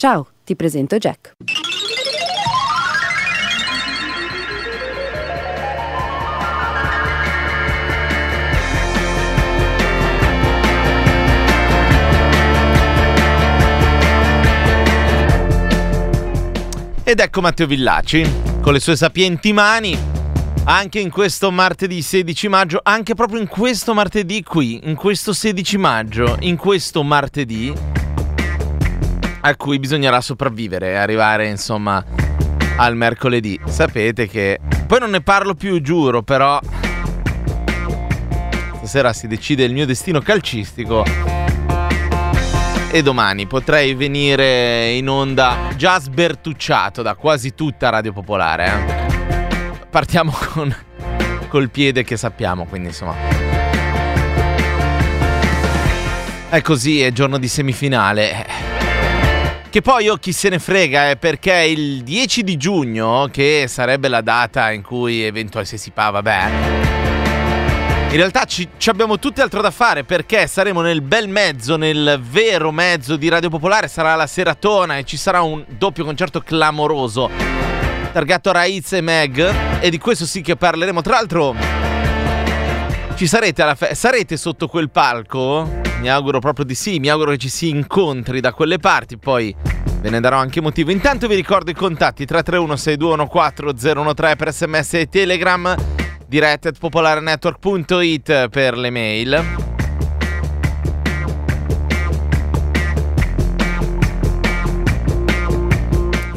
Ciao, ti presento Jack. Ed ecco Matteo Villaci con le sue sapienti mani. Anche in questo martedì 16 maggio, anche proprio in questo martedì qui, in questo 16 maggio, in questo martedì a cui bisognerà sopravvivere e arrivare insomma al mercoledì. Sapete che poi non ne parlo più, giuro, però stasera si decide il mio destino calcistico e domani potrei venire in onda già sbertucciato da quasi tutta Radio Popolare. Eh? Partiamo con col piede che sappiamo, quindi insomma. È così, è giorno di semifinale. Che poi oh, chi se ne frega, eh, perché il 10 di giugno, che sarebbe la data in cui eventualmente si fa, vabbè in realtà ci, ci, abbiamo tutti altro da fare perché saremo nel bel mezzo, nel vero mezzo di Radio Popolare, sarà la seratona e ci sarà un doppio concerto clamoroso targato Raiz e Meg e di questo sì che parleremo. Tra l'altro ci sarete alla fe- sarete sotto quel palco? Mi auguro proprio di sì, mi auguro che ci si incontri da quelle parti, poi ve ne darò anche motivo. Intanto vi ricordo i contatti 331 6214 013 per sms e telegram dirette at popolarenetwork.it per le mail.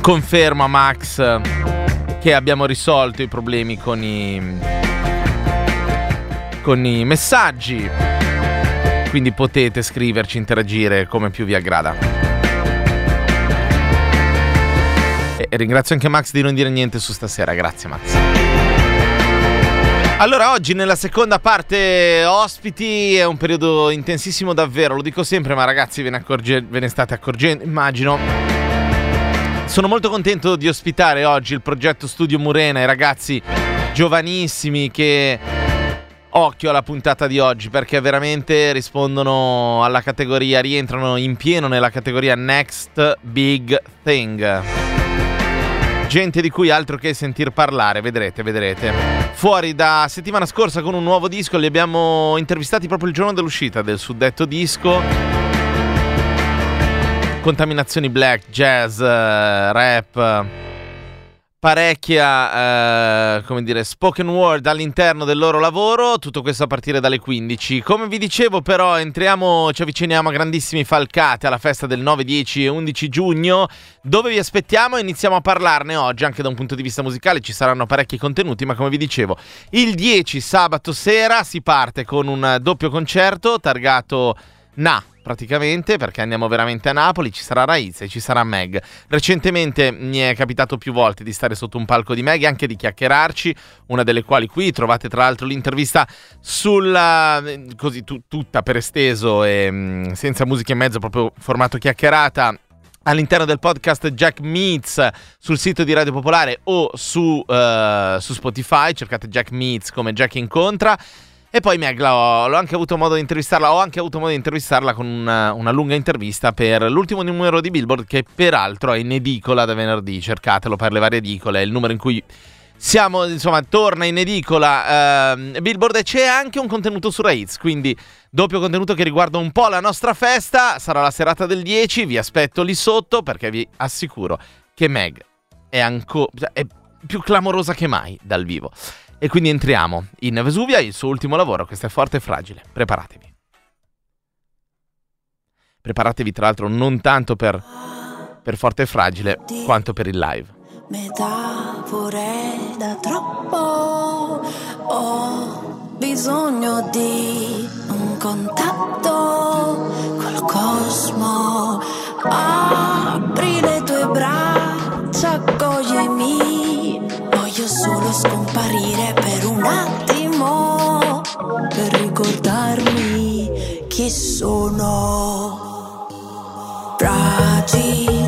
Conferma Max che abbiamo risolto i problemi con i con i messaggi. Quindi potete scriverci, interagire come più vi aggrada. E ringrazio anche Max di non dire niente su stasera, grazie Max. Allora, oggi nella seconda parte ospiti è un periodo intensissimo davvero, lo dico sempre, ma ragazzi ve ne, accorge- ve ne state accorgendo, immagino. Sono molto contento di ospitare oggi il progetto Studio Murena, i ragazzi giovanissimi che occhio alla puntata di oggi perché veramente rispondono alla categoria, rientrano in pieno nella categoria Next Big Thing gente di cui altro che sentir parlare, vedrete, vedrete. Fuori da settimana scorsa con un nuovo disco, li abbiamo intervistati proprio il giorno dell'uscita del suddetto disco. Contaminazioni black, jazz, uh, rap parecchia, eh, come dire, spoken word all'interno del loro lavoro, tutto questo a partire dalle 15. Come vi dicevo però entriamo, ci avviciniamo a grandissimi falcate alla festa del 9, 10 e 11 giugno, dove vi aspettiamo? E iniziamo a parlarne oggi anche da un punto di vista musicale, ci saranno parecchi contenuti, ma come vi dicevo, il 10 sabato sera si parte con un doppio concerto targato Na praticamente perché andiamo veramente a Napoli, ci sarà Raiz e ci sarà Meg. Recentemente mi è capitato più volte di stare sotto un palco di Meg e anche di chiacchierarci, una delle quali qui trovate tra l'altro l'intervista sulla così tu, tutta per esteso e mm, senza musica in mezzo, proprio formato chiacchierata all'interno del podcast Jack Meets sul sito di Radio Popolare o su, uh, su Spotify, cercate Jack Meets come Jack incontra. E poi Meg l'ho, l'ho, anche avuto modo di intervistarla, ho anche avuto modo di intervistarla con una, una, lunga intervista per l'ultimo numero di Billboard che peraltro è in edicola da venerdì, cercatelo per le varie edicole, è il numero in cui siamo, insomma, torna in edicola uh, Billboard e c'è anche un contenuto su Raids, quindi doppio contenuto che riguarda un po' la nostra festa, sarà la serata del 10, vi aspetto lì sotto perché vi assicuro che Meg è ancora... è più clamorosa che mai dal vivo. E quindi entriamo in Vesuvia, il suo ultimo lavoro, questo è forte e fragile. Preparatevi. Preparatevi tra l'altro non tanto per, per forte e fragile, quanto per il live. Metafore da troppo ho bisogno di un contatto col cosmo. Apri le tue braccia, accoglimi solo scomparire per un attimo, per ricordarmi chi sono. Fragile,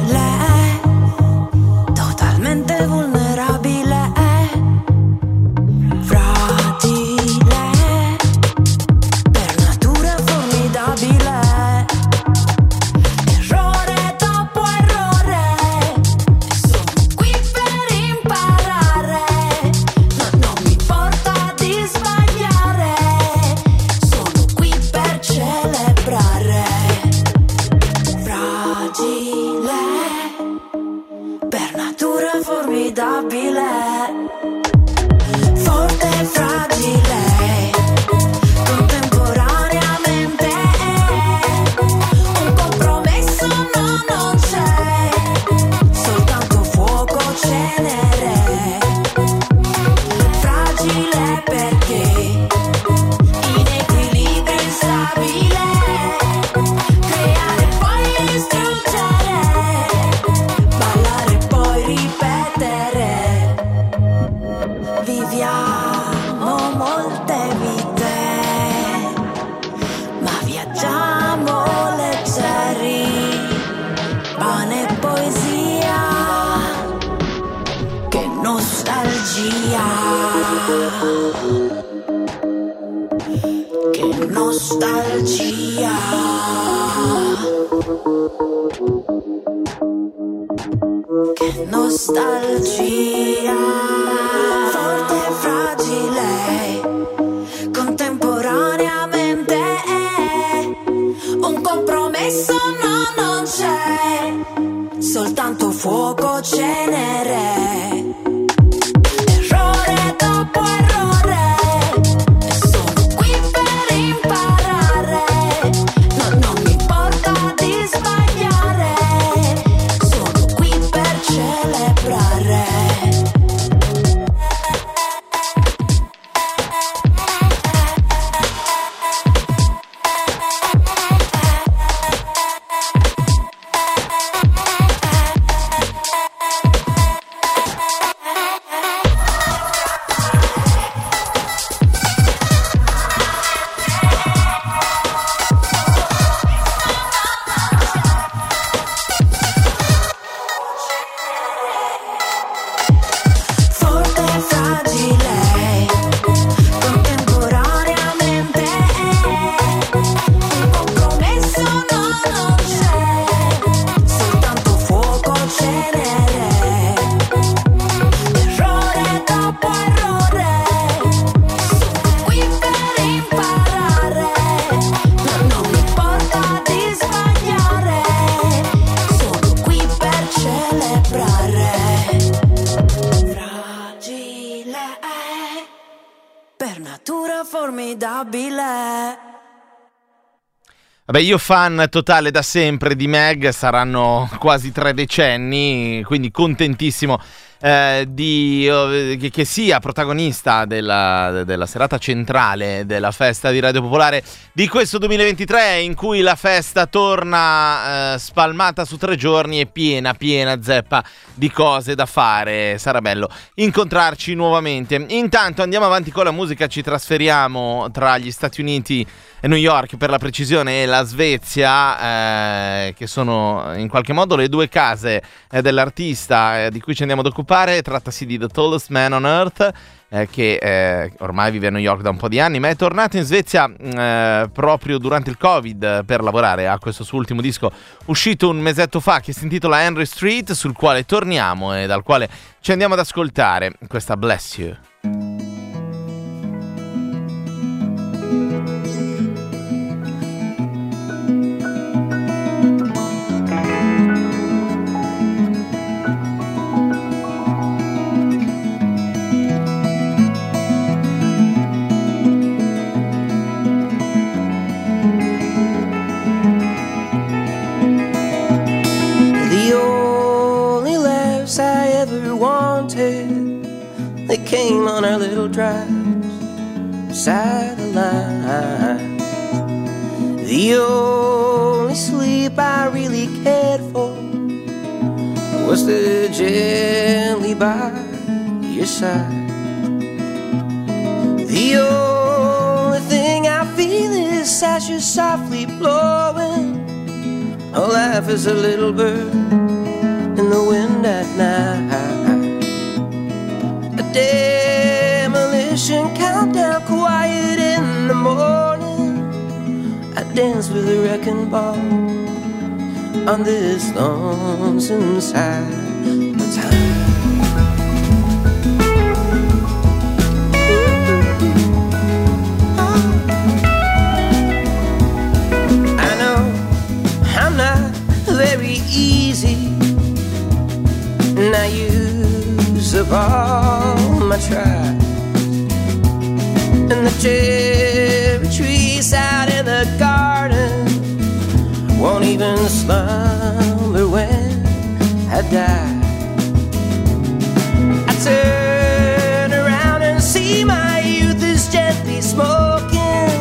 Beh, io fan totale da sempre di Meg, saranno quasi tre decenni, quindi contentissimo eh, di, eh, che, sia protagonista della, della, serata centrale della festa di Radio Popolare di questo 2023 in cui la festa torna eh, spalmata su tre giorni e piena, piena zeppa di cose da fare. Sarà bello incontrarci nuovamente. Intanto andiamo avanti con la musica, ci trasferiamo tra gli Stati Uniti New York per la precisione e la Svezia, eh, che sono in qualche modo le due case eh, dell'artista eh, di cui ci andiamo ad occupare. Trattasi di The Tallest Man on Earth. Eh, che eh, ormai vive a New York da un po' di anni, ma è tornato in Svezia eh, proprio durante il Covid per lavorare a questo suo ultimo disco uscito un mesetto fa che si intitola Henry Street, sul quale torniamo e dal quale ci andiamo ad ascoltare questa Bless You. Is softly blowing. Oh, life is a little bird in the wind at night A demolition countdown, quiet in the morning. I dance with a wrecking ball on this lonesome side all my try. And the cherry trees out in the garden won't even slumber when I die. I turn around and see my youth is gently smoking.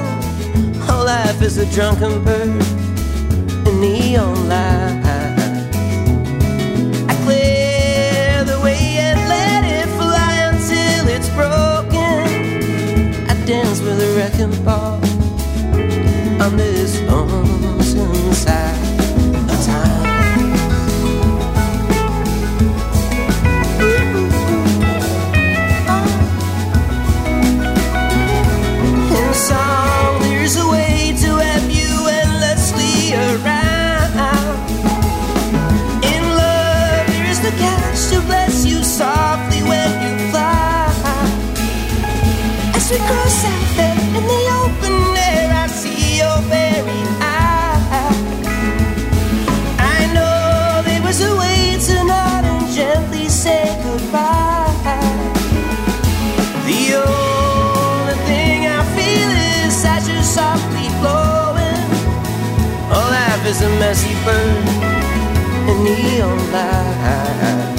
Whole life is a drunken bird in neon light. Neon light.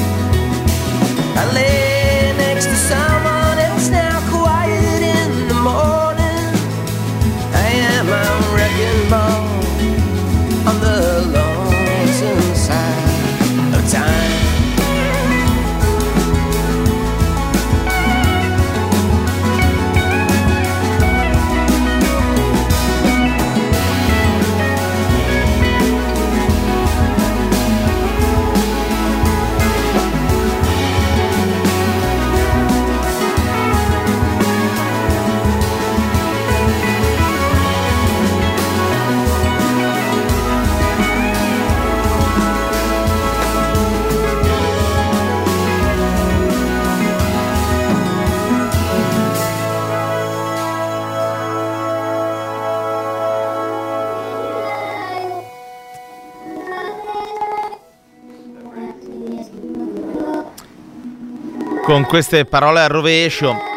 Con queste parole al rovescio.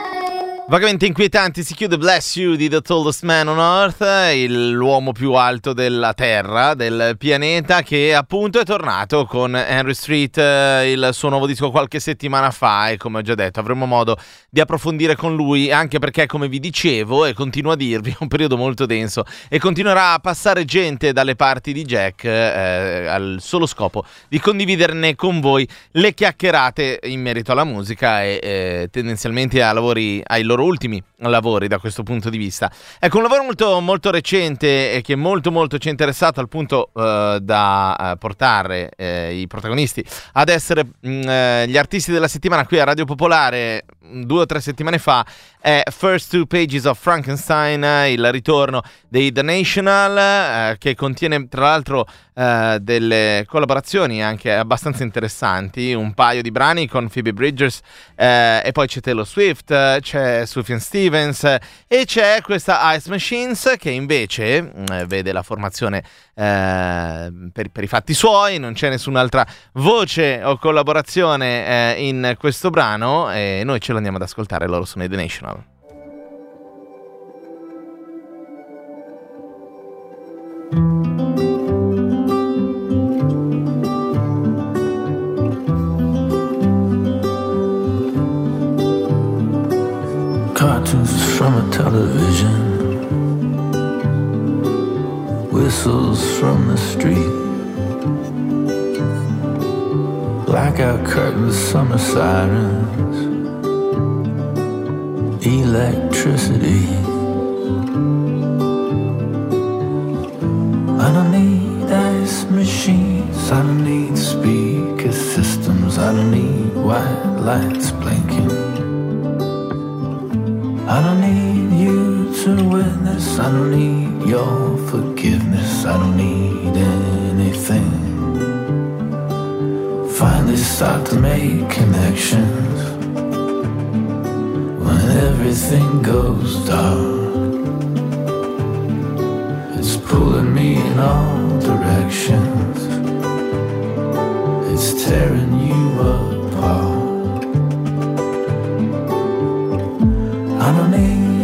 Vagamente inquietanti si chiude Bless You di The Tallest Man on Earth, l'uomo più alto della Terra, del pianeta, che appunto è tornato con Henry Street, eh, il suo nuovo disco qualche settimana fa e come ho già detto avremo modo di approfondire con lui, anche perché come vi dicevo e continuo a dirvi è un periodo molto denso e continuerà a passare gente dalle parti di Jack eh, al solo scopo di condividerne con voi le chiacchierate in merito alla musica e eh, tendenzialmente a lavori, ai loro ultimi lavori da questo punto di vista. Ecco, un lavoro molto, molto recente e che molto molto ci è interessato al punto eh, da eh, portare eh, i protagonisti ad essere mh, eh, gli artisti della settimana qui a Radio Popolare due o tre settimane fa è First Two Pages of Frankenstein, eh, il ritorno dei The National, eh, che contiene tra l'altro eh, delle collaborazioni anche abbastanza interessanti, un paio di brani con Phoebe Bridgers eh, e poi c'è Taylor Swift, c'è Sufjan Stevens e c'è questa Ice Machines che invece eh, vede la formazione per, per i fatti suoi, non c'è nessun'altra voce o collaborazione eh, in questo brano e noi ce lo andiamo ad ascoltare, loro sono i The National. Cartoons from a television, whistles from the street, blackout curtains, summer sirens, electricity. I don't need ice machines, I don't need speaker systems, I don't need white lights blinking. I don't need witness. I don't need your forgiveness. I don't need anything. Finally start to make connections when everything goes dark. It's pulling me in all directions. It's tearing you apart. I don't need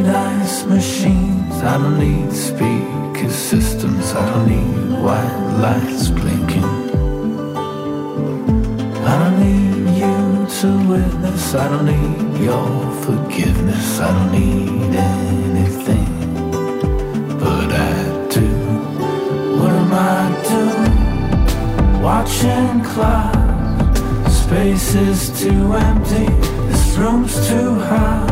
machines, I don't need speaker systems, I don't need white lights blinking. I don't need you to witness, I don't need your forgiveness, I don't need anything. But I do. What am I doing? Watching clouds. Space is too empty, this room's too high.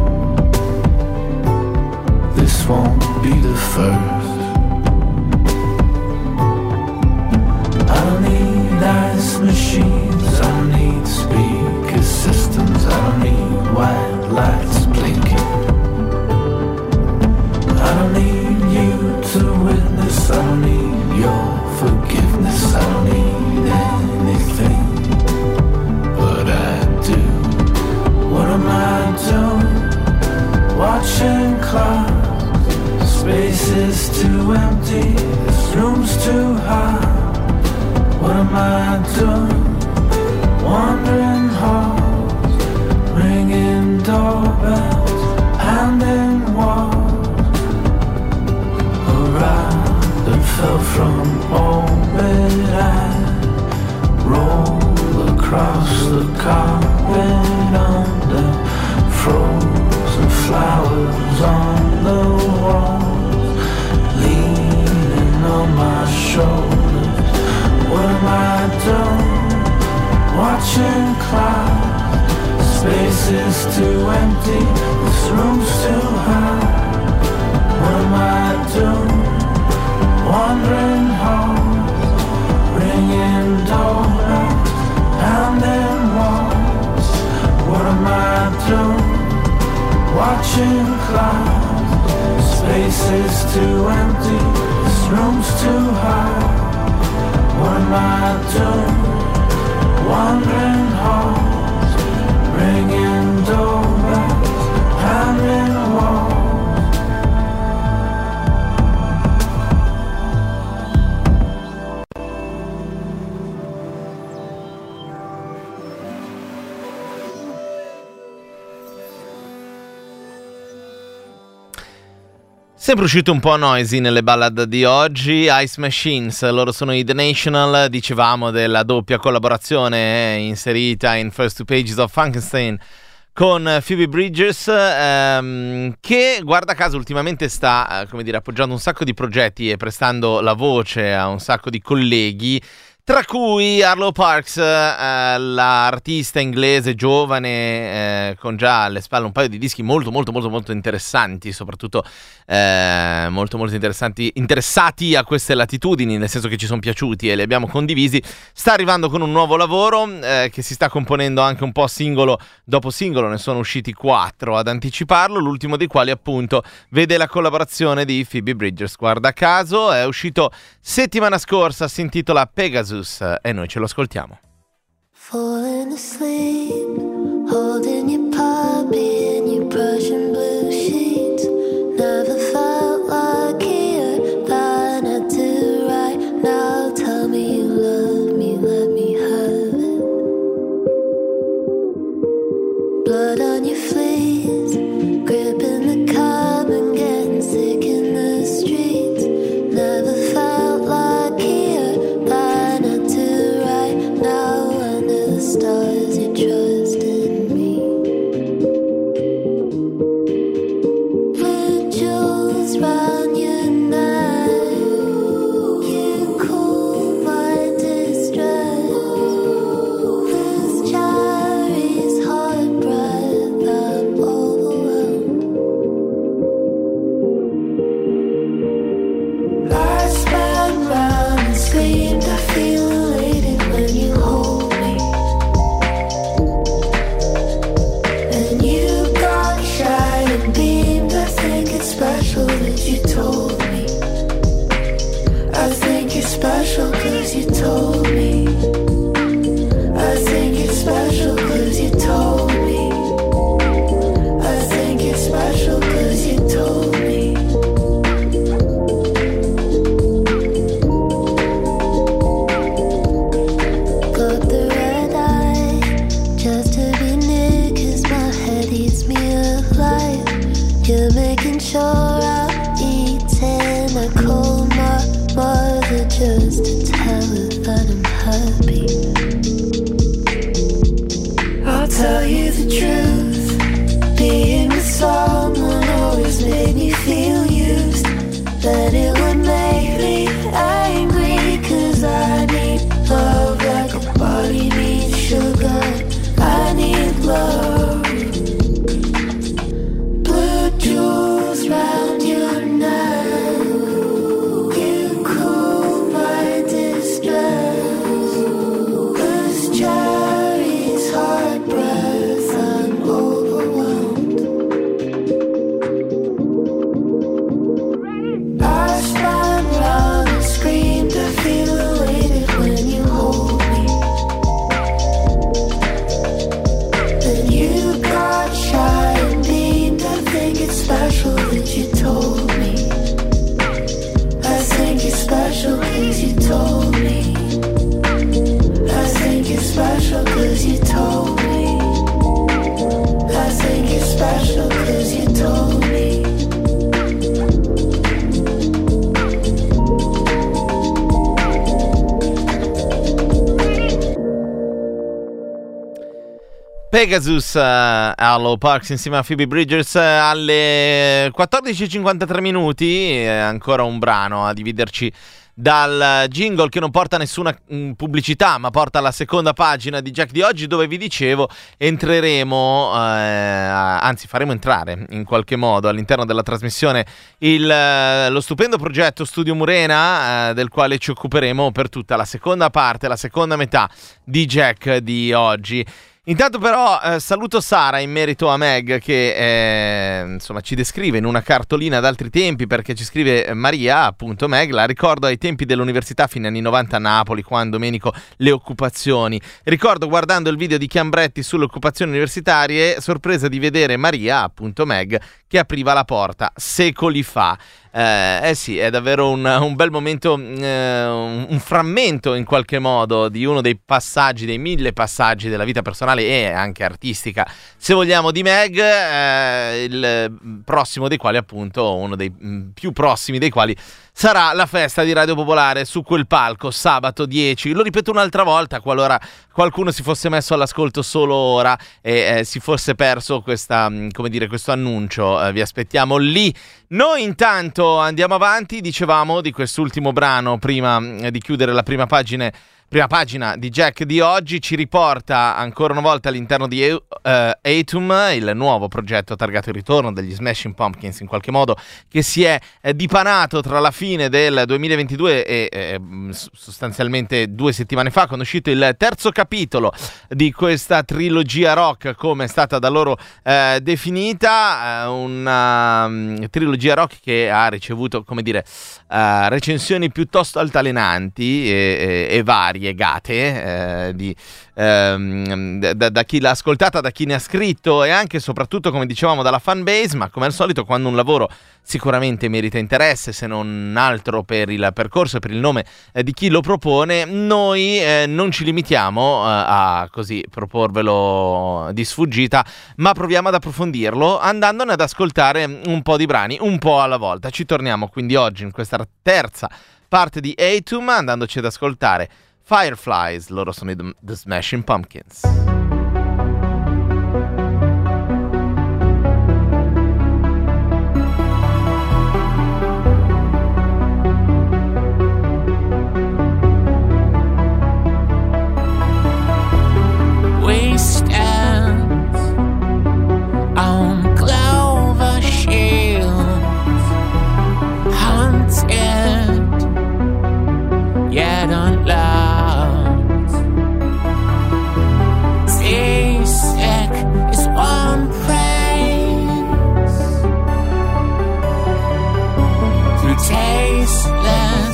Sempre uscito un po' noisy nelle ballad di oggi, Ice Machines, loro sono i The National, dicevamo della doppia collaborazione eh, inserita in First Two Pages of Frankenstein con Phoebe Bridgers ehm, che guarda caso ultimamente sta eh, come dire appoggiando un sacco di progetti e prestando la voce a un sacco di colleghi tra cui Arlo Parks, eh, l'artista inglese giovane eh, con già alle spalle un paio di dischi molto molto molto molto interessanti, soprattutto eh, molto molto interessanti, interessati a queste latitudini, nel senso che ci sono piaciuti e li abbiamo condivisi, sta arrivando con un nuovo lavoro eh, che si sta componendo anche un po' singolo dopo singolo, ne sono usciti quattro ad anticiparlo, l'ultimo dei quali appunto vede la collaborazione di Phoebe Bridgers, guarda caso, è uscito settimana scorsa, si intitola Pegasus e noi ce lo ascoltiamo. Falling asleep, holding your puppy in your Prussian Pegasus eh, Allo Parks insieme a Phoebe Bridgers eh, alle 14.53 minuti, eh, ancora un brano a dividerci dal jingle che non porta nessuna mm, pubblicità ma porta alla seconda pagina di Jack di oggi dove vi dicevo entreremo, eh, anzi faremo entrare in qualche modo all'interno della trasmissione il, eh, lo stupendo progetto Studio Murena eh, del quale ci occuperemo per tutta la seconda parte, la seconda metà di Jack di oggi. Intanto però eh, saluto Sara in merito a Meg che eh, insomma ci descrive in una cartolina ad altri tempi perché ci scrive eh, Maria, appunto Meg, la ricordo ai tempi dell'università fine anni 90 a Napoli quando Domenico le occupazioni. Ricordo guardando il video di Chiambretti sulle occupazioni universitarie, sorpresa di vedere Maria, appunto Meg, che apriva la porta secoli fa. Eh, eh sì, è davvero un, un bel momento, eh, un, un frammento in qualche modo di uno dei passaggi, dei mille passaggi della vita personale e anche artistica, se vogliamo, di Meg, eh, il prossimo dei quali appunto, uno dei mm, più prossimi dei quali sarà la festa di Radio Popolare su quel palco sabato 10. Lo ripeto un'altra volta, qualora qualcuno si fosse messo all'ascolto solo ora e eh, si fosse perso questa, mm, dire, questo annuncio. Eh, vi aspettiamo lì. Noi intanto andiamo avanti, dicevamo di quest'ultimo brano prima mm, di chiudere la prima pagina prima pagina di Jack di oggi ci riporta ancora una volta all'interno di uh, Atum, il nuovo progetto targato il ritorno degli Smashing Pumpkins in qualche modo che si è eh, dipanato tra la fine del 2022 e eh, sostanzialmente due settimane fa quando è uscito il terzo capitolo di questa trilogia rock come è stata da loro eh, definita, una um, trilogia rock che ha ricevuto come dire uh, recensioni piuttosto altalenanti e, e, e variegate eh, di, ehm, da, da, chi l'ha ascoltata, da chi ne ha scritto e anche e soprattutto come dicevamo dalla fan base, ma come al solito quando un lavoro sicuramente merita interesse se non altro per il percorso e per il nome eh, di chi lo propone, noi eh, non ci limitiamo eh, a così proporvelo di sfuggita, ma proviamo ad approfondirlo andandone ad ascoltare un po' di brani, un po' alla volta. Ci torniamo quindi oggi in questa terza parte di Atum andandoci ad ascoltare Fireflies, loro sono i The, The Smashing Pumpkins. wasteland.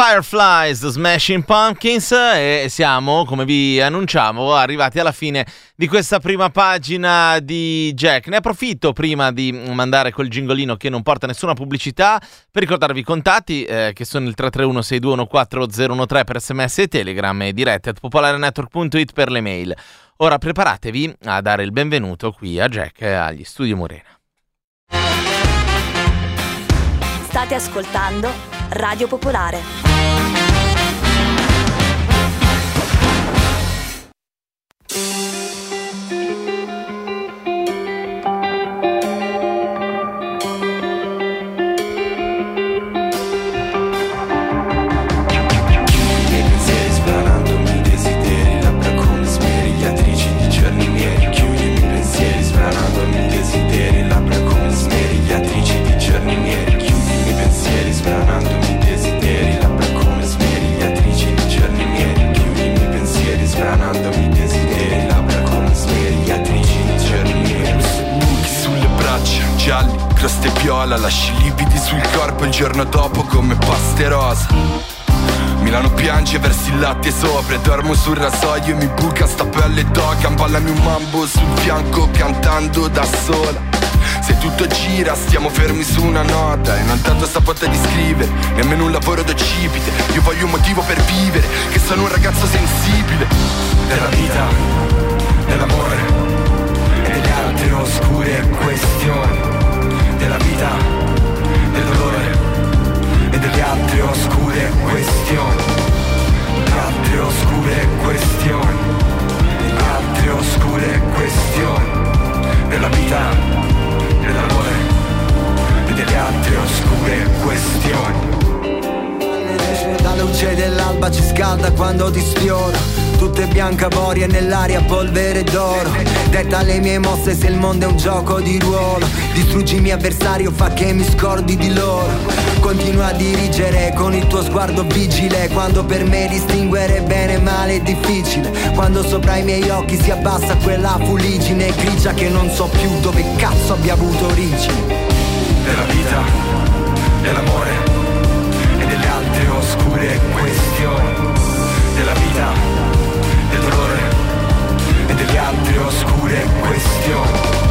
Fireflies, Smashing Pumpkins e siamo, come vi annunciamo, arrivati alla fine di questa prima pagina di Jack. Ne approfitto prima di mandare quel gingolino che non porta nessuna pubblicità per ricordarvi i contatti eh, che sono il 331-6214013 per sms e telegram e dirette at popolarenetwork.it per le mail. Ora preparatevi a dare il benvenuto qui a Jack eh, agli Studio Morena. State ascoltando Radio Popolare. Miei latte sopra e dormo sul rasoio e mi buca sta pelle d'oca Ballami un mambo sul fianco cantando da sola. Se tutto gira stiamo fermi su una nota E non tanto saputa di scrivere, nemmeno un lavoro d'occipite Io voglio un motivo per vivere, che sono un ragazzo sensibile. Della vita, dell'amore e delle altre oscure questioni. Della vita, del dolore e delle altre oscure questioni, altre oscure questioni, altre oscure questioni della vita, dell'amore e delle altre oscure questioni. La luce dell'alba ci scalda quando ti sfioro Tutte bianca boria e nell'aria polvere d'oro. Detta le mie mosse se il mondo è un gioco di ruolo. Distruggi il mio avversario, fa che mi scordi di loro Continua a dirigere con il tuo sguardo vigile. Quando per me distinguere bene e male è difficile. Quando sopra i miei occhi si abbassa quella fuligine grigia Che non so più dove cazzo abbia avuto origine. Della vita, dell'amore e delle altre oscure questioni. Della vita, del dolore e delle altre oscure questioni,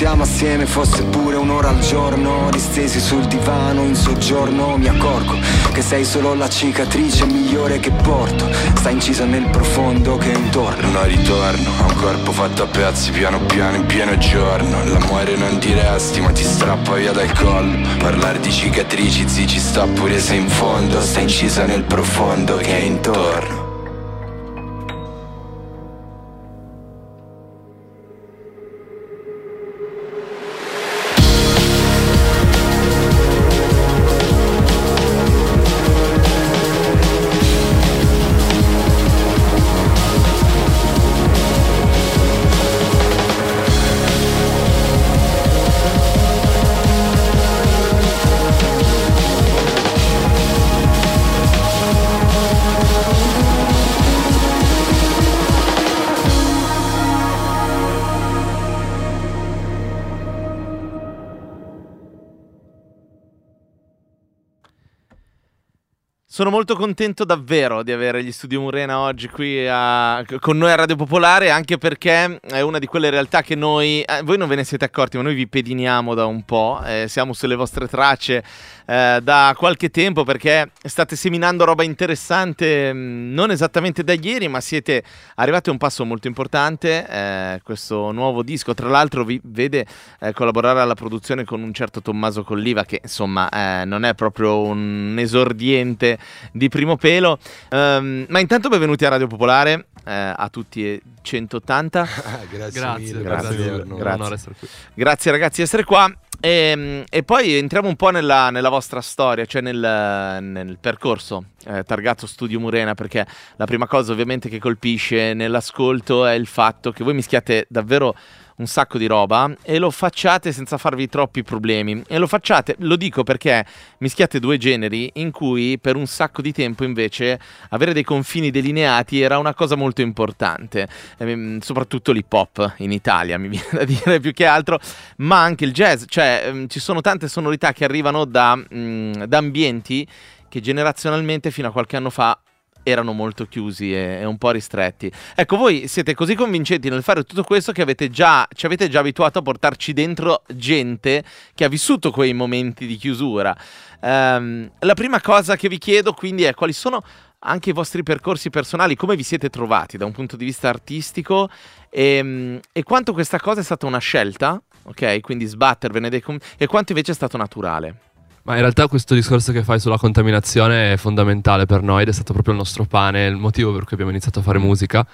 stiamo assieme fosse pure un'ora al giorno Distesi sul divano in soggiorno mi accorgo Che sei solo la cicatrice migliore che porto. Sta incisa nel profondo che è intorno. Non ritorno a un corpo fatto a pezzi piano piano in pieno giorno. L'amore non ti resti ma ti strappa via dal collo. Parlare di cicatrici zi ci sta pure se in fondo. Sta incisa nel profondo che è intorno Sono molto contento davvero di avere gli Studio Murena oggi qui a- con noi a Radio Popolare, anche perché è una di quelle realtà che noi, eh, voi non ve ne siete accorti, ma noi vi pediniamo da un po', eh, siamo sulle vostre tracce eh, da qualche tempo perché state seminando roba interessante, mh, non esattamente da ieri, ma siete arrivati a un passo molto importante, eh, questo nuovo disco, tra l'altro vi vede eh, collaborare alla produzione con un certo Tommaso Colliva che insomma eh, non è proprio un esordiente di primo pelo. Ehm, ma intanto benvenuti a Radio Popolare, eh, a tutti e 180. grazie, Grazie, mille, grazie grazie. qui. Grazie ragazzi di essere qua. E, e poi entriamo un po' nella, nella vostra storia, cioè nel, nel percorso. Eh, targato Studio Murena, perché la prima cosa ovviamente che colpisce nell'ascolto è il fatto che voi mischiate davvero un sacco di roba e lo facciate senza farvi troppi problemi. E lo facciate, lo dico perché mischiate due generi in cui per un sacco di tempo invece avere dei confini delineati era una cosa molto importante, Ehm, soprattutto l'hip hop in Italia, mi viene da dire più che altro, ma anche il jazz, cioè ehm, ci sono tante sonorità che arrivano da, mm, da ambienti che generazionalmente fino a qualche anno fa erano molto chiusi e, e un po' ristretti. Ecco, voi siete così convincenti nel fare tutto questo che avete già, ci avete già abituato a portarci dentro gente che ha vissuto quei momenti di chiusura. Ehm, la prima cosa che vi chiedo quindi è quali sono anche i vostri percorsi personali, come vi siete trovati da un punto di vista artistico e, e quanto questa cosa è stata una scelta, ok? Quindi sbattervene dei com- e quanto invece è stato naturale. Ma in realtà questo discorso che fai sulla contaminazione è fondamentale per noi ed è stato proprio il nostro pane, il motivo per cui abbiamo iniziato a fare musica.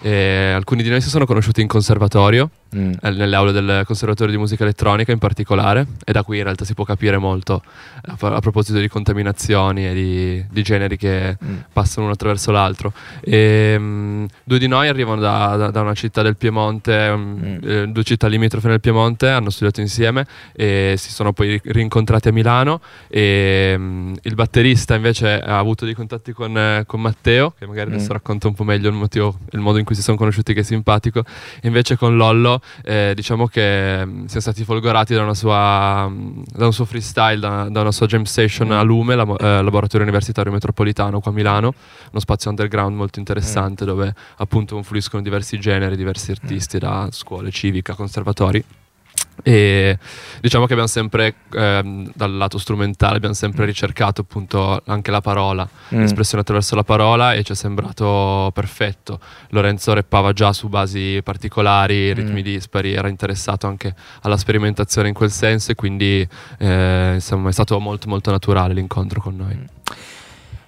E alcuni di noi si sono conosciuti in conservatorio, Mm. nelle aule del Conservatorio di Musica Elettronica in particolare, e da qui in realtà si può capire molto a, a proposito di contaminazioni e di, di generi che Mm. passano uno attraverso l'altro. E, mm, due di noi arrivano da, da- da una città del Piemonte, mm, Mm. eh, due città limitrofe nel Piemonte, hanno studiato insieme e si sono poi ri- rincontrati a Milano. E, mm, il batterista invece ha avuto dei contatti con, eh, con Matteo, che magari Mm. adesso racconta un po' meglio il motivo, il modo in cui si sono conosciuti, che è simpatico. E invece con Lollo, eh, diciamo che mm, siamo stati folgorati da, una sua, mm, da un suo freestyle, da, da una sua jam station Mm. a Lume, la- eh, laboratorio universitario metropolitano qua a Milano, uno spazio underground molto interessante dove appunto confluiscono diversi generi, diversi artisti da scuole, civica, conservatori. E diciamo che abbiamo sempre, ehm, dal lato strumentale, abbiamo sempre ricercato appunto anche la parola, Mm. l'espressione attraverso la parola e ci è sembrato perfetto. Lorenzo reppava già su basi particolari, ritmi Mm. dispari, era interessato anche alla sperimentazione in quel senso e quindi eh, insomma è stato molto molto naturale l'incontro con noi.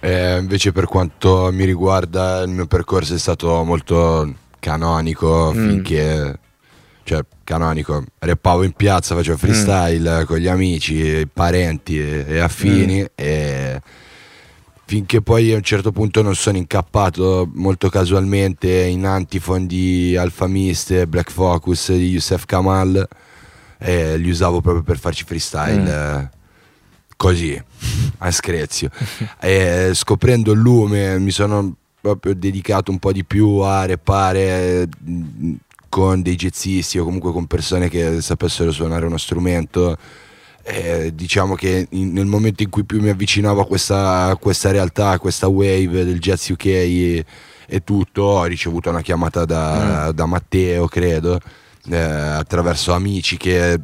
Eh, invece per quanto mi riguarda il mio percorso è stato molto canonico Mm. finché cioè canonico rappavo in piazza facevo freestyle con gli amici parenti e, e affini e finché poi a un certo punto non sono incappato molto casualmente in antifon di Alfa Mist Black Focus di Youssef Kamal e li usavo proprio per farci freestyle eh, così a screzio. E scoprendo il lume mi sono proprio dedicato un po' di più a repare mh, con dei jazzisti o comunque con persone che sapessero suonare uno strumento e diciamo che in- nel momento in cui più mi avvicinavo a questa, questa realtà, a questa wave del jazz UK e, e tutto, ho ricevuto una chiamata da, da Matteo, credo, eh, attraverso amici che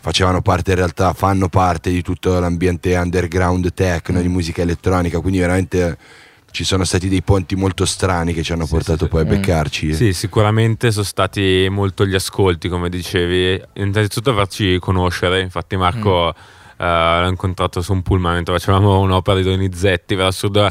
facevano parte in realtà, fanno parte di tutto l'ambiente underground techno, di musica elettronica, quindi veramente ci sono stati dei ponti molto strani che ci hanno portato poi a beccarci. Sì, sicuramente sono stati molto gli ascolti, come dicevi. Innanzitutto farci conoscere, infatti Marco eh, l'ho incontrato su un pullman mentre facevamo un'opera di Donizetti, per assurdo,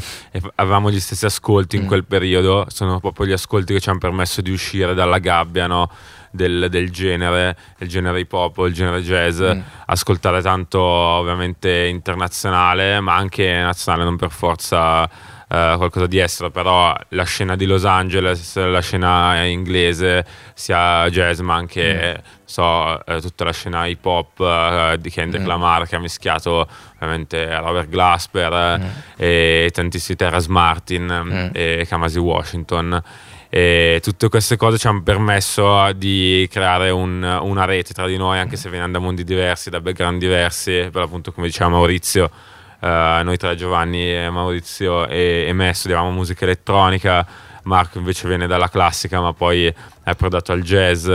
avevamo gli stessi ascolti in quel periodo, sono proprio gli ascolti che ci hanno permesso di uscire dalla gabbia, no? Del, del genere, il genere hip hop, il genere jazz, ascoltare tanto ovviamente internazionale, ma anche nazionale, non per forza eh, qualcosa di estero, però la scena di Los Angeles, la scena inglese, sia jazz ma anche so, eh, tutta la scena hip hop eh, di Kendrick Lamar che ha mischiato ovviamente Robert Glasper eh, e tantissimi Terrace Martin eh, e Kamasi Washington. E tutte queste cose ci hanno permesso di creare un- una rete tra di noi, anche se veniamo da mondi diversi, da background diversi, per appunto come diceva Maurizio, eh, noi tre Giovanni, e Maurizio e, e me studiavamo musica elettronica, Marco invece viene dalla classica ma poi è approdato al jazz.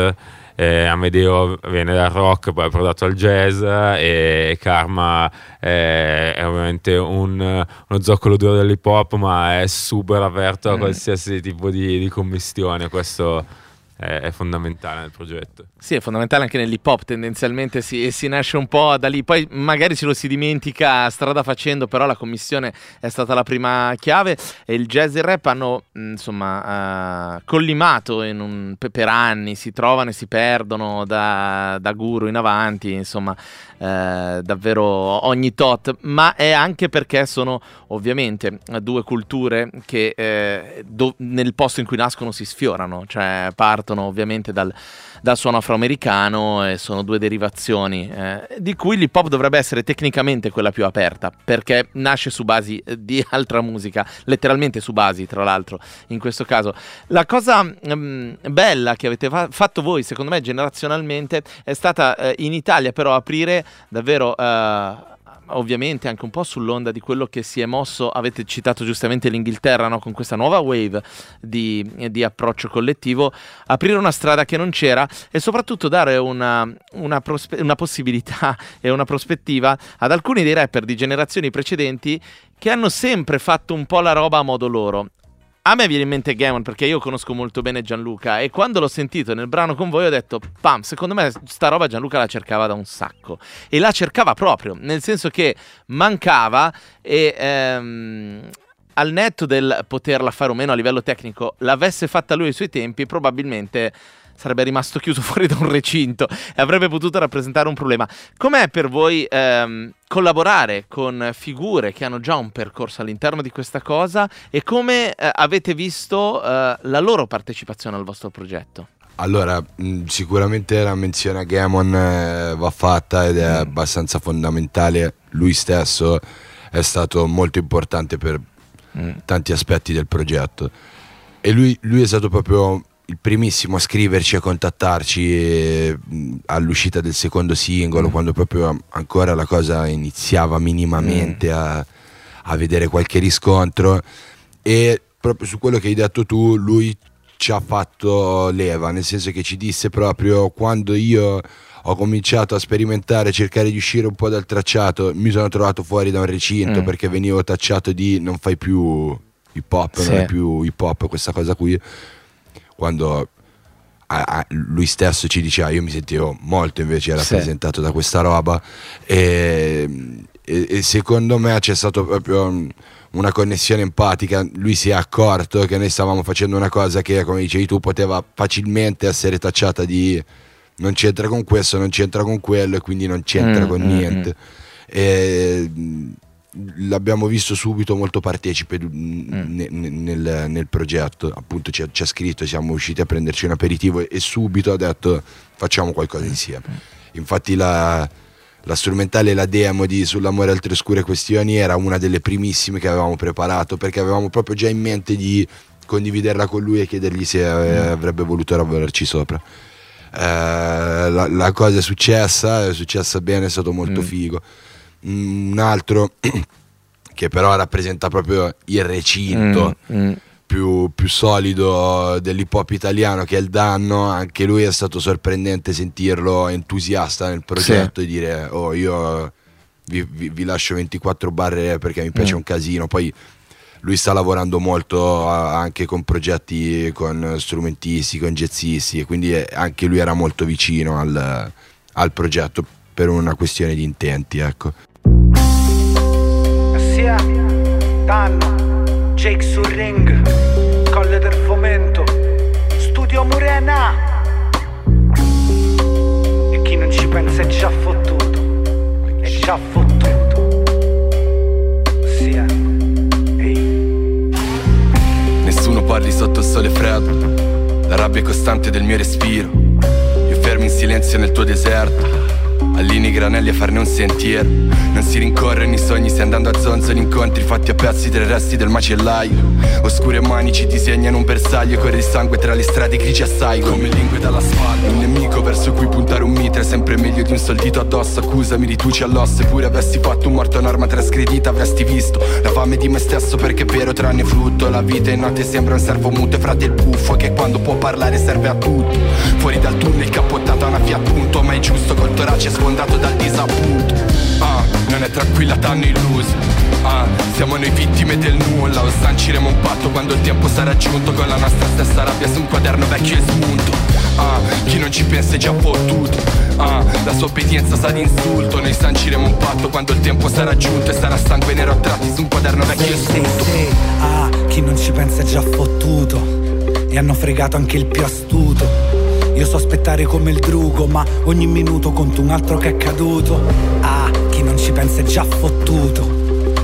eh, Amedeo viene dal rock, poi è approdato al jazz e Karma eh, è ovviamente un, uno zoccolo duro dell'hip hop ma è super aperto a Mm. qualsiasi tipo di, di commistione, questo è, fondamentale nel progetto. Sì, è fondamentale anche nell'hip hop, tendenzialmente si, si nasce un po' da lì, poi magari ce lo si dimentica strada facendo, però la commissione è stata la prima chiave e il jazz e il rap hanno insomma eh, collimato in un- pe- per anni, si trovano e si perdono da, da guru in avanti, insomma eh, davvero ogni tot, ma è anche perché sono ovviamente due culture che eh, do- nel posto in cui nascono si sfiorano, cioè partono ovviamente dal, dal suono afroamericano e sono due derivazioni eh, di cui l'hip hop dovrebbe essere tecnicamente quella più aperta perché nasce su basi eh, di altra musica, letteralmente su basi tra l'altro in questo caso. La cosa mm, bella che avete fa- fatto voi secondo me generazionalmente è stata eh, in Italia però aprire davvero... eh, ovviamente anche un po' sull'onda di quello che si è mosso, avete citato giustamente l'Inghilterra no? con questa nuova wave di, di approccio collettivo, aprire una strada che non c'era e soprattutto dare una, una prospe- una possibilità e una prospettiva ad alcuni dei rapper di generazioni precedenti che hanno sempre fatto un po' la roba a modo loro. A me viene in mente Gammon perché io conosco molto bene Gianluca e quando l'ho sentito nel brano con voi ho detto, pam, secondo me sta roba Gianluca la cercava da un sacco. E la cercava proprio, nel senso che mancava e ehm, al netto del poterla fare o meno a livello tecnico, l'avesse fatta lui ai suoi tempi, probabilmente sarebbe rimasto chiuso fuori da un recinto e avrebbe potuto rappresentare un problema. Com'è per voi ehm, collaborare con figure che hanno già un percorso all'interno di questa cosa e come eh, avete visto eh, la loro partecipazione al vostro progetto? Allora, mh, sicuramente la menzione a Gamon eh, va fatta ed è abbastanza fondamentale. Lui stesso è stato molto importante per tanti aspetti del progetto. E lui, lui è stato proprio il primissimo a scriverci, a contattarci eh, mh, all'uscita del secondo singolo, quando proprio ancora la cosa iniziava minimamente a, a vedere qualche riscontro. E proprio su quello che hai detto tu, lui ci ha fatto leva, nel senso che ci disse proprio quando io ho cominciato a sperimentare, cercare di uscire un po' dal tracciato, mi sono trovato fuori da un recinto Mm. perché venivo tacciato di non fai più hip hop, Sì. non è più hip hop questa cosa qui. Quando a- a- lui stesso ci diceva io mi sentivo molto invece Sì. rappresentato da questa roba. E, e- e secondo me c'è stato proprio mm, una connessione empatica. Lui si è accorto che noi stavamo facendo una cosa che come dicevi tu poteva facilmente essere tacciata di non c'entra con questo non c'entra con quello e quindi non c'entra Mm, con mm, niente. E, mm, l'abbiamo visto subito molto partecipe Mm. mm, ne- ne- nel, nel progetto appunto ci ha, scritto siamo usciti a prenderci un aperitivo e, e subito ha detto facciamo qualcosa insieme infatti la, la strumentale la demo di Sull'amore e altre oscure questioni era una delle primissime che avevamo preparato perché avevamo proprio già in mente di condividerla con lui e chiedergli se eh, avrebbe voluto lavorarci sopra Eh, la, la cosa è successa, è successa bene, è stato molto Mm. figo. Un altro che però rappresenta proprio il recinto Mm, mm. più, più solido dell'hip hop italiano che è il danno, anche lui è stato sorprendente sentirlo entusiasta nel progetto e dire oh io vi, vi- vi lascio 24 barre perché mi piace Mm. un casino, poi lui sta lavorando molto anche con progetti con strumentisti, con jazzisti e quindi anche lui era molto vicino al, al progetto per una questione di intenti ecco. Sia Danno, Jake sul ring, Colle del Fomento, Studio Murena. E chi non ci pensa è già fottuto, è già fottuto. Sia, ehi. Nessuno parli sotto il sole freddo, la rabbia è costante del mio respiro. Io fermo in silenzio nel tuo deserto, Allinei i granelli a farne un sentiero Non si rincorrono i sogni, stai andando a zonzo incontri fatti a pezzi tra i resti del macellaio. Oscure manici disegnano un bersaglio Corre il sangue tra le strade grigi assai. Come lingue dall'asfalto Un nemico verso cui puntare un mitra È sempre meglio di un soldito addosso. Accusami di tuci all'osso Eppure avessi fatto un morto un'arma trasgredita Avresti visto la fame di me stesso Perché è vero tranne frutto La vita in notte sembra un servo muto. E frate il buffo che quando può parlare serve a tutto. Fuori dal tunnel cappottato a una Fiat punto Ma è giusto col torace sfondato dal disappunto non è tranquilla, t'hanno illuso. Ah, siamo noi vittime del nulla O sanciremo un patto quando il tempo sarà giunto Con la nostra stessa rabbia su un quaderno vecchio e smunto Ah, chi non ci pensa è già fottuto. Ah, la sua obbedienza sa di insulto Noi sanciremo un patto quando il tempo sarà giunto E sarà sangue nero a tratti su un quaderno vecchio e Sì, smunto sì, ah, chi non ci pensa è già fottuto. E hanno fregato anche il più astuto. Io so aspettare come il drugo Ma ogni minuto conto un altro che è caduto. Ah, ci pensa è già fottuto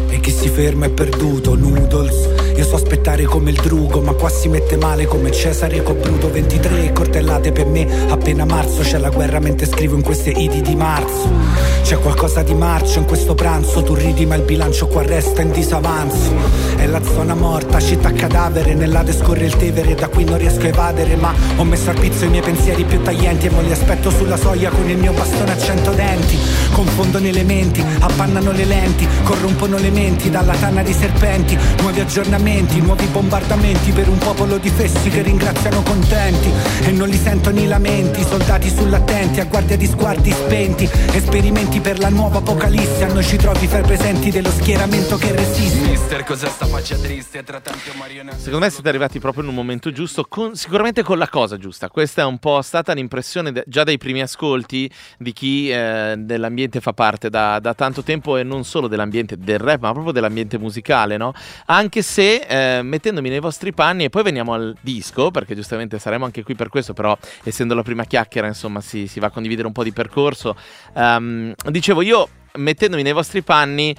E chi si ferma è perduto, noodles io so aspettare come il drugo, ma qua si mette male come Cesare Cobruto 23 cortellate per me, appena marzo c'è la guerra mentre scrivo in queste idi di marzo. C'è qualcosa di marcio in questo pranzo, tu ridi ma il bilancio qua resta in disavanzo. È la zona morta, città cadavere, nell'ade scorre il Tevere, da qui non riesco a evadere, ma ho messo al pizzo i miei pensieri più taglienti e mo li aspetto sulla soglia con il mio bastone a cento denti. Confondono elementi, appannano le lenti, corrompono le menti dalla tana di serpenti, nuovi aggiornamenti, nuovi bombardamenti per un popolo di fessi che ringraziano contenti e non li sentono i lamenti, soldati sull'attenti a guardia di sguardi spenti, esperimenti per la nuova apocalisse, a noi ci trovi fra i presenti dello schieramento che resiste. Mister, cos'è sta faccia triste tra tanti marionette Secondo me siete arrivati proprio in un momento giusto, con- sicuramente con la cosa giusta. Questa è un po' stata l'impressione de- già dai primi ascolti di chi eh, dell'ambiente fa parte da, da tanto tempo e non solo dell'ambiente del rap, ma proprio dell'ambiente musicale, no? Anche se eh, mettendomi nei vostri panni e poi veniamo al disco, perché giustamente saremo anche qui per questo, però essendo la prima chiacchiera, insomma, si, si va a condividere un po' di percorso. Ehm, dicevo, io mettendomi nei vostri panni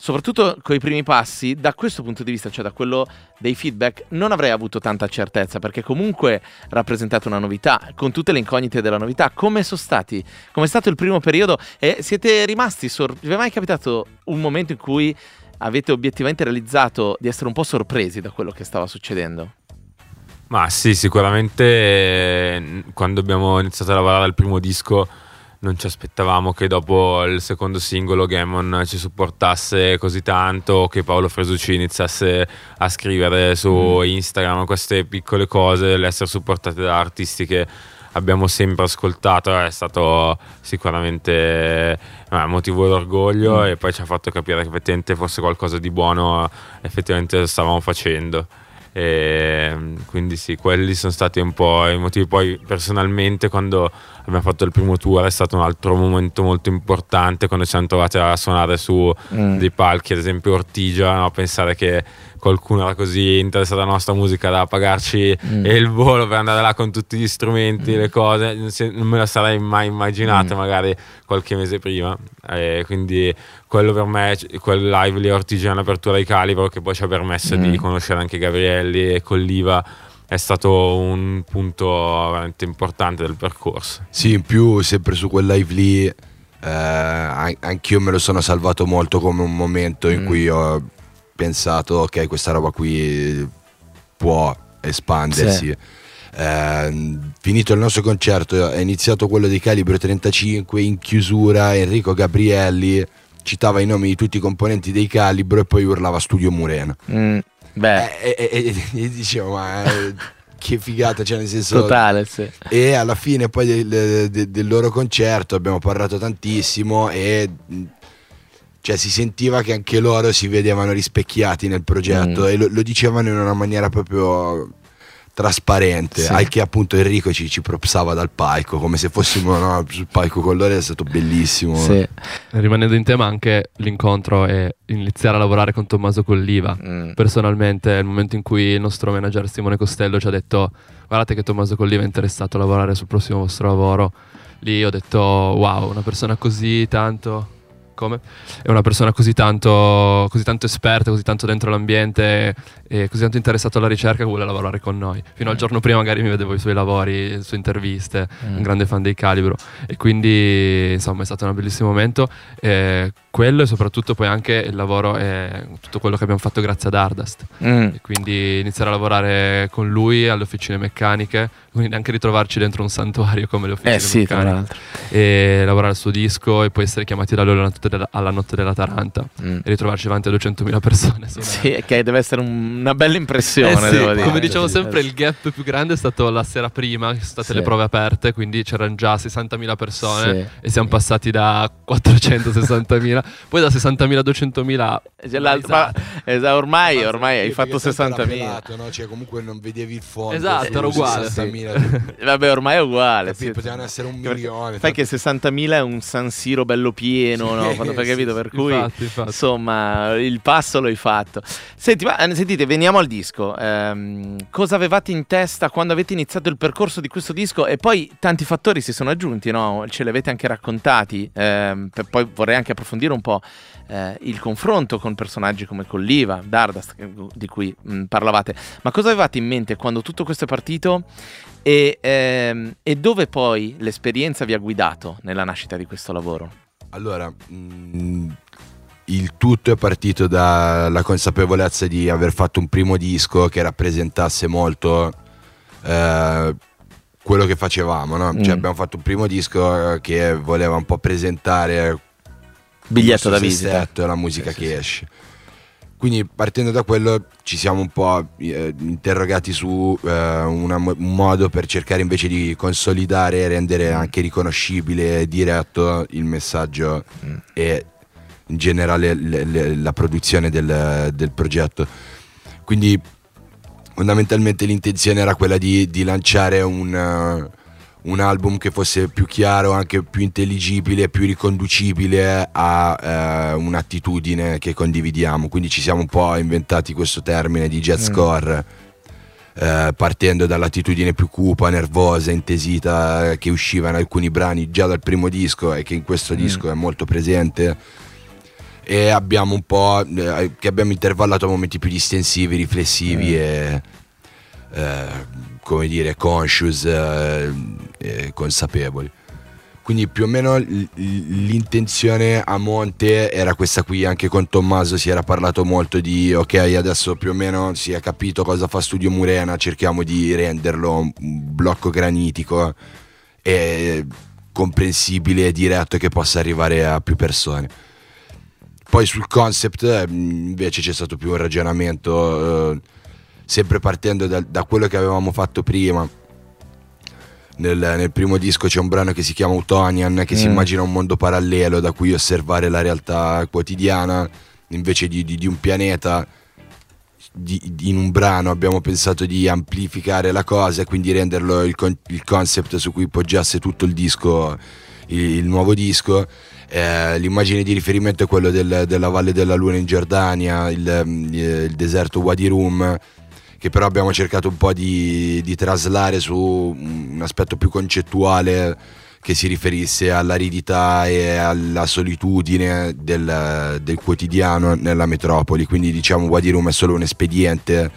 soprattutto con i primi passi, da questo punto di vista, cioè da quello dei feedback, non avrei avuto tanta certezza perché comunque rappresentate una novità, con tutte le incognite della novità. Come sono stati? Come è stato il primo periodo? E siete rimasti sor- Vi è mai capitato un momento in cui avete obiettivamente realizzato di essere un po' sorpresi da quello che stava succedendo? Ma sì, sicuramente eh, quando abbiamo iniziato a lavorare al primo disco non ci aspettavamo che dopo il secondo singolo Gammon ci supportasse così tanto, che Paolo Fresucci iniziasse a scrivere su Instagram queste piccole cose, l'essere supportate da artisti che abbiamo sempre ascoltato è stato sicuramente eh, motivo d'orgoglio e poi ci ha fatto capire che effettivamente fosse qualcosa di buono eh, effettivamente stavamo facendo. E, quindi sì, quelli sono stati un po' i motivi. Poi personalmente quando abbiamo fatto il primo tour è stato un altro momento molto importante quando ci siamo trovati a suonare su Mm. dei palchi, ad esempio Ortigia, no? pensare che qualcuno era così interessato alla nostra musica da pagarci Mm. il volo per andare là con tutti gli strumenti, le cose, non me la sarei mai immaginata Mm. magari qualche mese prima. E quindi quello per me, quel live lì a Ortigia, un'apertura di calibro che poi ci ha permesso Mm. di conoscere anche Gabrielli e Colliva. È stato un punto veramente importante del percorso. Sì, in più sempre su quel live lì, eh, an- anch'io me lo sono salvato molto come un momento in Mm. cui ho pensato, ok, questa roba qui può espandersi. Sì. Eh, finito il nostro concerto, è iniziato quello di calibro 35, in chiusura Enrico Gabrielli citava i nomi di tutti i componenti dei calibro e poi urlava Studio Murena. Mm, beh, E, e- e- e dicevo, ma eh, che figata, cioè nel senso... totale, sì. E alla fine poi del, de- del loro concerto abbiamo parlato tantissimo e mh, cioè, si sentiva che anche loro si vedevano rispecchiati nel progetto Mm. e lo, lo dicevano in una maniera proprio trasparente, Sì. al che appunto Enrico ci, ci propsava dal palco, come se fossimo no, sul palco con loro, è stato bellissimo. Sì. Rimanendo in tema anche l'incontro e iniziare a lavorare con Tommaso Colliva. Mm. Personalmente, il momento in cui il nostro manager Simone Costello ci ha detto guardate che Tommaso Colliva è interessato a lavorare sul prossimo vostro lavoro, lì ho detto wow, una persona così tanto come, è una persona così tanto, così tanto esperta, così tanto dentro l'ambiente e così tanto interessato alla ricerca che vuole lavorare con noi. Fino al giorno prima magari mi vedevo i suoi lavori, le sue interviste, Mm. un grande fan dei Calibro e quindi insomma è stato un bellissimo momento. Eh, quello e soprattutto poi anche il lavoro e tutto quello che abbiamo fatto grazie ad Ardast. Mm. E quindi iniziare a lavorare con lui alle officine meccaniche, quindi anche ritrovarci dentro un santuario come le officine Eh sì, tra meccaniche l'altro. e lavorare al suo disco e poi essere chiamati da lui alla notte della, Taranta Mm. e ritrovarci davanti a 200.000 persone. Sì, che deve essere un- una bella impressione, eh sì, devo dire. come dicevo sempre, il gap più grande è stato la sera prima, che sono state Sì. le prove aperte, quindi c'erano già 60.000 persone e siamo passati da 460.000, poi da 60.000 a 200.000. Cioè, la- ma- esatto, ormai, Ma ormai hai sì, fatto perché sempre 60.000. era pelato, no? Cioè, comunque non vedevi il fondo. Esatto, era uguale, 60.000. Vabbè, ormai è uguale. Sì. Potevano essere un Perché- milione. Fai che 60.000 è un San Siro bello pieno, no? Sì, Quando sì, capito? sì, per cui, infatti, infatti. insomma, il passo l'hai fatto. Senti, ma, eh, sentite, veniamo al disco. Ehm, cosa avevate in testa quando avete iniziato il percorso di questo disco? E poi tanti fattori si sono aggiunti, no? Ce li avete anche raccontati. Ehm, per- poi vorrei anche approfondire un po' eh, il confronto con personaggi come Colliva, Dardast, che- di cui mh, parlavate. Ma cosa avevate in mente quando tutto questo è partito? E, ehm, e dove poi l'esperienza vi ha guidato nella nascita di questo lavoro? Allora, mh, il tutto è partito dalla consapevolezza di aver fatto un primo disco che rappresentasse molto eh, quello che facevamo. no? Mm. Cioè, abbiamo fatto un primo disco eh, che voleva un po' presentare Biglietto da visita. e la musica che esce. Quindi partendo da quello ci siamo un po' eh, interrogati su eh, una un modo per cercare invece di consolidare e rendere anche riconoscibile e diretto il messaggio e in generale le- le- la produzione del, del progetto. Quindi fondamentalmente l'intenzione era quella di, di lanciare un, eh, un album che fosse più chiaro, anche più intelligibile, più riconducibile a eh, un'attitudine che condividiamo. Quindi ci siamo un po' inventati questo termine di jazzcore. eh, partendo dall'attitudine più cupa, nervosa, intesita che usciva in alcuni brani già dal primo disco e che in questo disco è molto presente e abbiamo un po' eh, che abbiamo intervallato a momenti più distensivi, riflessivi e eh, come dire conscious eh, consapevoli. Quindi più o meno l'intenzione a monte era questa qui, anche con Tommaso si era parlato molto di ok adesso più o meno si è capito cosa fa Studio Murena, cerchiamo di renderlo un blocco granitico e comprensibile e diretto che possa arrivare a più persone. Poi sul concept eh, invece c'è stato più un ragionamento, eh, sempre partendo da, da quello che avevamo fatto prima. Nel, nel primo disco c'è un brano che si chiama Utonian, che si Mm. immagina un mondo parallelo da cui osservare la realtà quotidiana, invece di, di- di un pianeta. di- in un brano abbiamo pensato di amplificare la cosa e quindi renderlo il, con- il concept su cui poggiasse tutto il disco, il, il nuovo disco. Eh, l'immagine di riferimento è quello del- della Valle della Luna in Giordania, il, il deserto Wadi Rum, che però abbiamo cercato un po' di, di traslare su un aspetto più concettuale che si riferisse all'aridità e alla solitudine del, del quotidiano nella metropoli. Quindi diciamo Wadi Rum è solo un espediente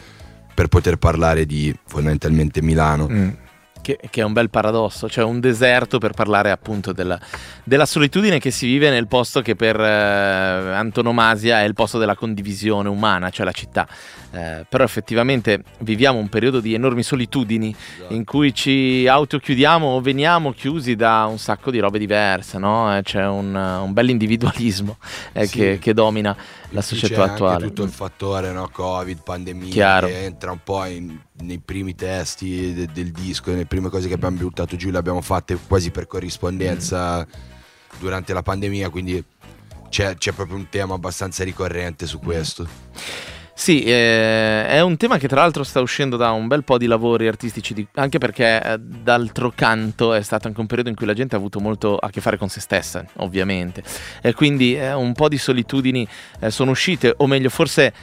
per poter parlare di fondamentalmente Milano. Mm. Che, che è un bel paradosso, cioè un deserto per parlare appunto della, della solitudine che si vive nel posto che per eh, antonomasia è il posto della condivisione umana, cioè la città. Eh, però effettivamente viviamo un periodo di enormi solitudini in cui ci autochiudiamo o veniamo chiusi da un sacco di robe diverse, no? Eh, C'è un, un bel individualismo eh, Sì. che, che domina la società c'è anche attuale. tutto il fattore no? Covid, pandemia Chiaro. che entra un po' in- nei primi testi de- del disco, nelle prime cose che abbiamo buttato giù le abbiamo fatte quasi per corrispondenza durante la pandemia, quindi c'è, c'è proprio un tema abbastanza ricorrente su questo. Sì, eh, è un tema che tra l'altro sta uscendo da un bel po' di lavori artistici, di- anche perché eh, d'altro canto è stato anche un periodo in cui la gente ha avuto molto a che fare con se stessa, ovviamente. E quindi eh, un po' di solitudini eh, sono uscite, o meglio, forse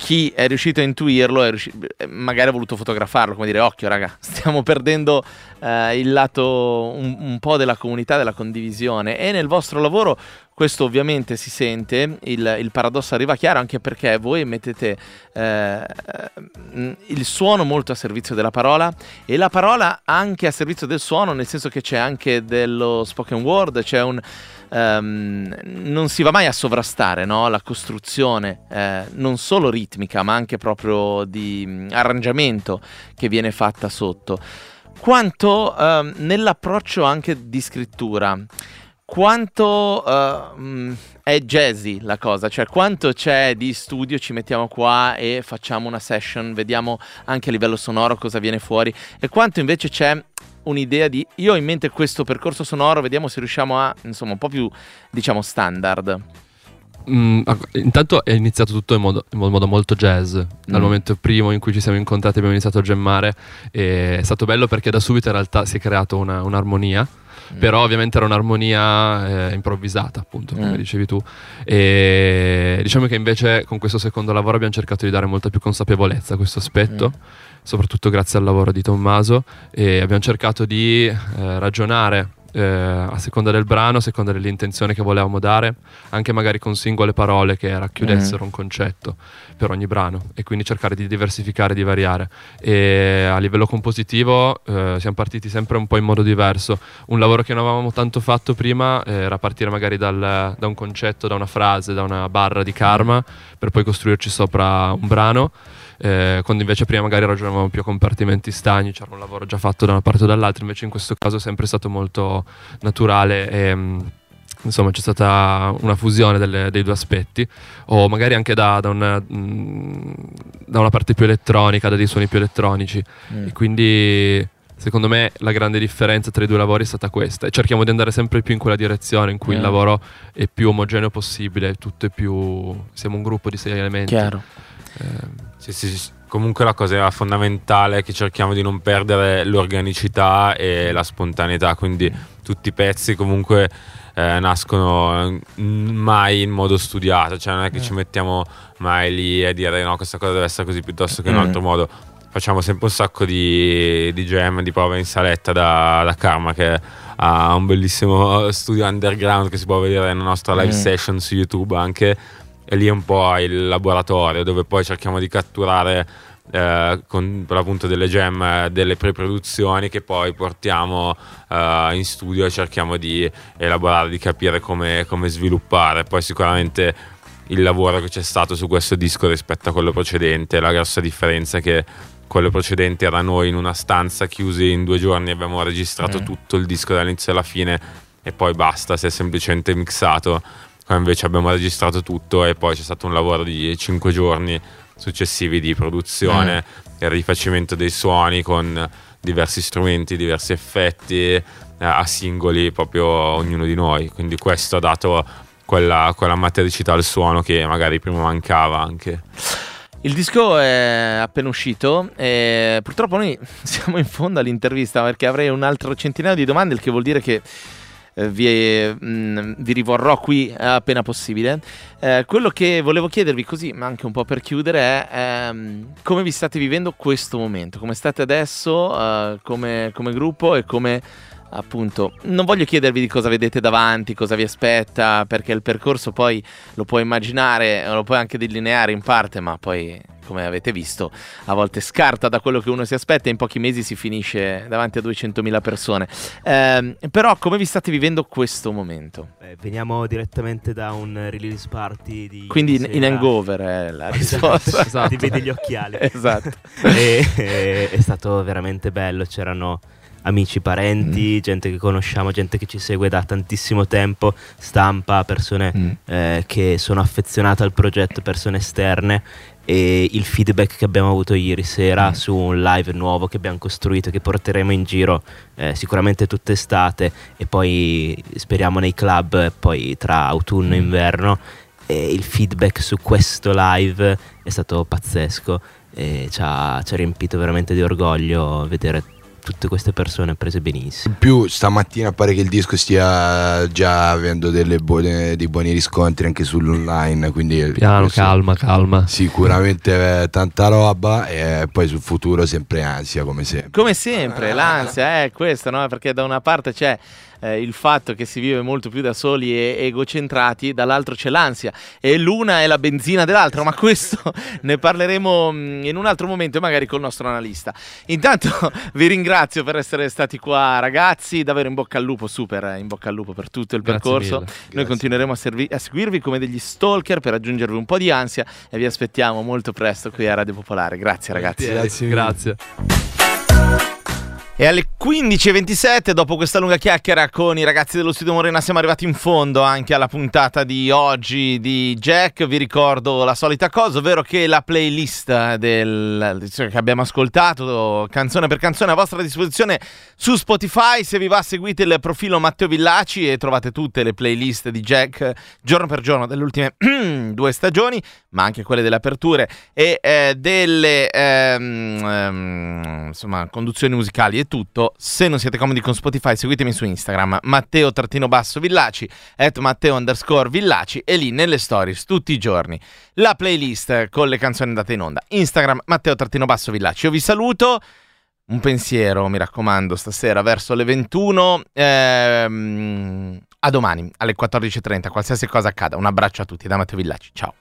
chi è riuscito a intuirlo riusci- eh, magari ha voluto fotografarlo, come dire, occhio raga, stiamo perdendo eh, il lato un, un po' della comunità, della condivisione e nel vostro lavoro Questo ovviamente si sente, il, il paradosso arriva chiaro anche perché voi mettete eh, il suono molto a servizio della parola e la parola anche a servizio del suono, nel senso che c'è anche dello spoken word, c'è un... ehm, non si va mai a sovrastare no? la costruzione, eh, non solo ritmica, ma anche proprio di mm, arrangiamento che viene fatta sotto. Quanto ehm, nell'approccio anche di scrittura, quanto mh, è jazzy la cosa, cioè quanto c'è di studio, ci mettiamo qua e facciamo una session, vediamo anche a livello sonoro cosa viene fuori e quanto invece c'è un'idea di io ho in mente questo percorso sonoro, vediamo se riusciamo a, insomma, un po' più diciamo standard. Mm, intanto è iniziato tutto in modo, in modo molto jazz. Dal Mm. momento primo in cui ci siamo incontrati abbiamo iniziato a gemmare. E è stato bello perché da subito in realtà si è creata una- un'armonia. Però ovviamente era un'armonia eh, improvvisata, appunto, come Mm. dicevi tu. E diciamo che invece con questo secondo lavoro abbiamo cercato di dare molta più consapevolezza a questo aspetto, soprattutto grazie al lavoro di Tommaso. E abbiamo cercato di eh, ragionare eh, a seconda del brano, a seconda dell'intenzione che volevamo dare, anche magari con singole parole che racchiudessero un concetto per ogni brano e quindi cercare di diversificare, di variare. E a livello compositivo eh, siamo partiti sempre un po' in modo diverso. Un lavoro che non avevamo tanto fatto prima eh, era partire magari dal- da un concetto, da una frase, da una barra di karma, per poi costruirci sopra un brano. Eh, quando invece prima magari ragionavamo più a compartimenti stagni, c'era un lavoro già fatto da una parte o dall'altra, invece in questo caso è sempre stato molto naturale e mm, insomma c'è stata una fusione delle- dei due aspetti, o magari anche da, da una, mm, da una parte più elettronica, da dei suoni più elettronici. Mm. E quindi secondo me la grande differenza tra i due lavori è stata questa e cerchiamo di andare sempre più in quella direzione in cui il Mm. lavoro è più omogeneo possibile, tutto è più... siamo un gruppo di sei elementi. Chiaro. Sì, sì, sì. Comunque la cosa fondamentale è che cerchiamo di non perdere l'organicità e la spontaneità, quindi tutti i pezzi comunque eh, nascono eh, mai in modo studiato, cioè non è che Eh. ci mettiamo mai lì a dire no, questa cosa deve essere così piuttosto che in un Mm. altro modo. Facciamo sempre un sacco di, di jam, di prove in saletta da, da Karma che ha un bellissimo studio underground che si può vedere nella nostra live Mm. session su YouTube anche e lì è un po' il laboratorio dove poi cerchiamo di catturare eh, con per l'appunto delle gem eh, delle pre-produzioni che poi portiamo eh, in studio e cerchiamo di elaborare, di capire come, come sviluppare. Poi sicuramente il lavoro che c'è stato su questo disco rispetto a quello precedente, la grossa differenza è che quello precedente era noi in una stanza chiusi in due giorni, abbiamo registrato Mm. tutto il disco dall'inizio alla fine e poi basta, si è semplicemente mixato. Qua invece abbiamo registrato tutto e poi c'è stato un lavoro di cinque giorni successivi di produzione e rifacimento dei suoni con diversi strumenti, diversi effetti eh, a singoli proprio ognuno di noi. Quindi questo ha dato quella, quella matericità al suono che magari prima mancava anche. Il disco è appena uscito e purtroppo noi siamo in fondo all'intervista perché avrei un altro centinaio di domande, il che vuol dire che eh, vi, mh, vi rivorrò qui appena possibile. Eh, quello che volevo chiedervi così, ma anche un po' per chiudere, è ehm, come vi state vivendo questo momento, come state adesso eh, come, come gruppo e come appunto non voglio chiedervi di cosa vedete davanti, cosa vi aspetta, perché il percorso poi lo puoi immaginare, lo puoi anche delineare in parte, ma poi come avete visto a volte scarta da quello che uno si aspetta e in pochi mesi si finisce davanti a 200.000 persone. Ehm, però come vi state vivendo questo momento? Eh, veniamo direttamente da un release party di Quindi in, in hangover è la Esatto, risposta. esatto. Ti vedi gli occhiali. esatto. E- e- è stato veramente bello, c'erano amici, parenti, Mm. gente che conosciamo, gente che ci segue da tantissimo tempo, stampa, persone Mm. eh, che sono affezionate al progetto, persone esterne e il feedback che abbiamo avuto ieri sera Mm. su un live nuovo che abbiamo costruito che porteremo in giro eh, sicuramente tutta estate e poi speriamo nei club poi tra autunno e Mm. inverno e il feedback su questo live è stato pazzesco e ci ha, ci ha riempito veramente di orgoglio vedere tutte queste persone prese benissimo. In più stamattina pare che il disco stia già avendo delle buone- dei buoni riscontri anche sull'online, quindi Piano, calma, calma. Sicuramente eh, tanta roba e poi sul futuro sempre ansia come sempre. Come sempre, l'ansia è questa, no? Perché da una parte c'è eh, il fatto che si vive molto più da soli e egocentrati, dall'altro c'è l'ansia e l'una è la benzina dell'altra, ma questo ne parleremo mm, in un altro momento e magari col nostro analista. Intanto vi ringrazio per essere stati qua ragazzi, davvero in bocca al lupo, super in bocca al lupo per tutto il Grazie percorso. mille. Noi continueremo a, servi- a seguirvi come degli stalker per aggiungervi un po' di ansia e vi aspettiamo molto presto qui a Radio Popolare. Grazie ragazzi. Grazie. Grazie. E alle 15.27, dopo questa lunga chiacchiera con i ragazzi dello studio Morena, siamo arrivati in fondo anche alla puntata di oggi di Jack. Vi ricordo la solita cosa, ovvero che la playlist del, cioè, che abbiamo ascoltato, canzone per canzone, a vostra disposizione su Spotify. Se vi va, seguite il profilo Matteo Villaci e trovate tutte le playlist di Jack giorno per giorno delle ultime due stagioni, ma anche quelle delle aperture e eh, delle ehm, ehm, insomma, conduzioni musicali e tutto. Se non siete comodi con Spotify, seguitemi su Instagram, Matteo-Villaci, at Matteo underscore Villaci, e lì nelle stories tutti i giorni la playlist con le canzoni andate in onda. Instagram, Matteo-Villaci. Io vi saluto. Un pensiero, mi raccomando, stasera verso le 21. ehm, a domani alle 14.30, qualsiasi cosa accada. Un abbraccio a tutti da Matteo Villaci. Ciao.